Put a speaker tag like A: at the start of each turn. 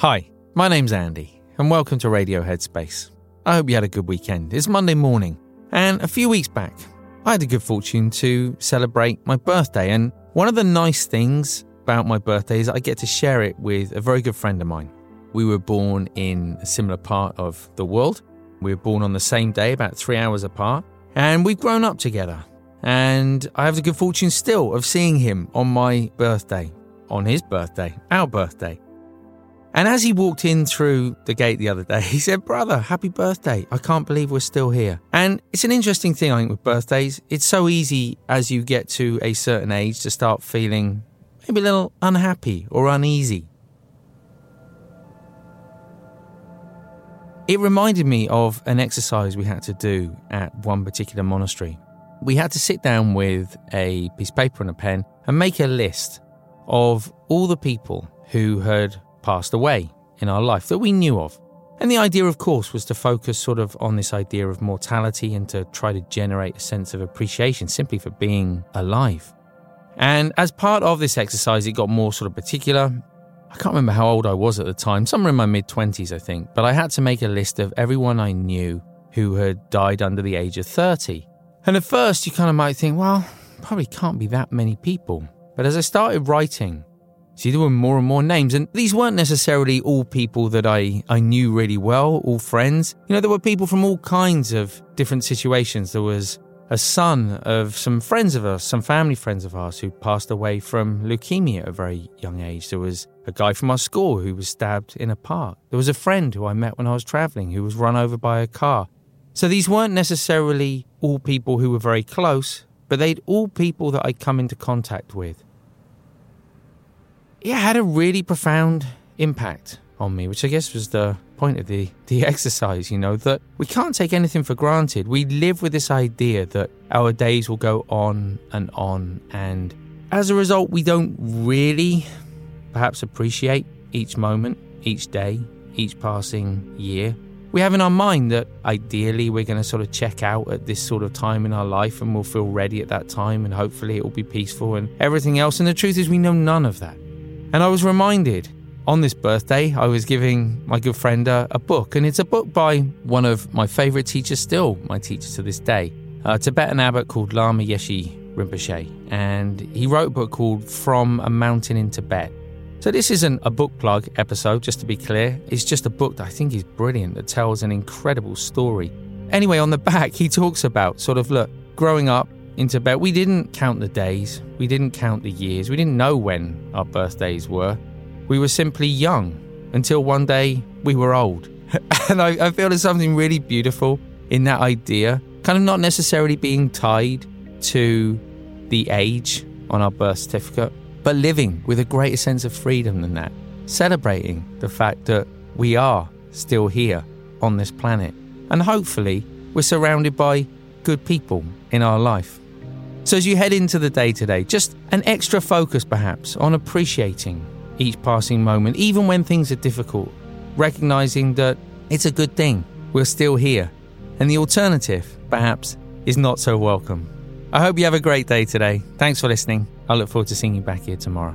A: Hi, my name's Andy, and welcome to Radio Headspace. I hope you had a good weekend. It's Monday morning, and a few weeks back, I had the good fortune to celebrate my birthday. And one of the nice things about my birthday is I get to share it with a very good friend of mine. We were born in a similar part of the world. We were born on the same day, about three hours apart, and we've grown up together. And I have the good fortune still of seeing him on my birthday, on his birthday, our birthday. And as he walked in through the gate the other day, he said, Brother, happy birthday. I can't believe we're still here. And it's an interesting thing, I think, with birthdays. It's so easy as you get to a certain age to start feeling maybe a little unhappy or uneasy. It reminded me of an exercise we had to do at one particular monastery. We had to sit down with a piece of paper and a pen and make a list of all the people who had passed away in our life that we knew of. And the idea, of course, was to focus sort of on this idea of mortality and to try to generate a sense of appreciation simply for being alive. And as part of this exercise, it got more sort of particular. I can't remember how old I was at the time, somewhere in my mid 20s, I think, but I had to make a list of everyone I knew who had died under the age of 30. And at first, you kind of might think, well, probably can't be that many people. But as I started writing, see, there were more and more names, and these weren't necessarily all people that I, I knew really well, all friends. You know, there were people from all kinds of different situations. There was a son of some friends of us, some family friends of ours who passed away from leukemia at a very young age. There was a guy from our school who was stabbed in a park. There was a friend who I met when I was traveling who was run over by a car. So these weren't necessarily all people who were very close, but they'd all people that I'd come into contact with. It had a really profound impact on me, which I guess was the point of the, the exercise, you know, that we can't take anything for granted. We live with this idea that our days will go on and on, and as a result, we don't really perhaps appreciate each moment, each day, each passing year we have in our mind that ideally we're going to sort of check out at this sort of time in our life and we'll feel ready at that time and hopefully it will be peaceful and everything else. And the truth is, we know none of that. And I was reminded on this birthday, I was giving my good friend a, a book, and it's a book by one of my favorite teachers, still my teacher to this day, a Tibetan abbot called Lama Yeshe Rinpoche. And he wrote a book called From a Mountain in Tibet. So, this isn't a book plug episode, just to be clear. It's just a book that I think is brilliant, that tells an incredible story. Anyway, on the back, he talks about sort of look, growing up in Tibet, we didn't count the days, we didn't count the years, we didn't know when our birthdays were. We were simply young until one day we were old. and I, I feel there's something really beautiful in that idea, kind of not necessarily being tied to the age on our birth certificate but living with a greater sense of freedom than that, celebrating the fact that we are still here on this planet, and hopefully we're surrounded by good people in our life. So, as you head into the day today, just an extra focus perhaps on appreciating each passing moment, even when things are difficult, recognizing that it's a good thing, we're still here, and the alternative, perhaps, is not so welcome. I hope you have a great day today. Thanks for listening. I look forward to seeing you back here tomorrow.